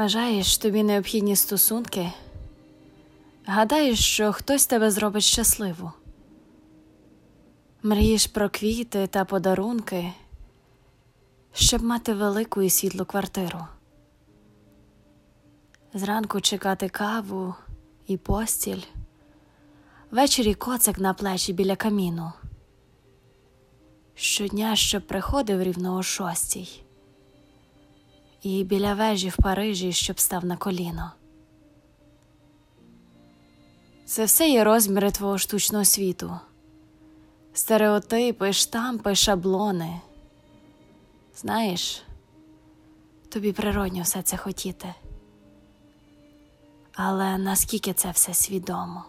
Вважаєш, тобі необхідні стосунки? Гадаєш, що хтось тебе зробить щасливу. Мрієш про квіти та подарунки, щоб мати велику і світлу квартиру. Зранку чекати каву і постіль, ввечері коцик на плечі біля каміну. Щодня, щоб приходив рівно о шостій, і біля вежі в Парижі, щоб став на коліно. Це все є розміри твого штучного світу, стереотипи, штампи, шаблони. Знаєш, тобі природньо все це хотіти. Але наскільки це все свідомо?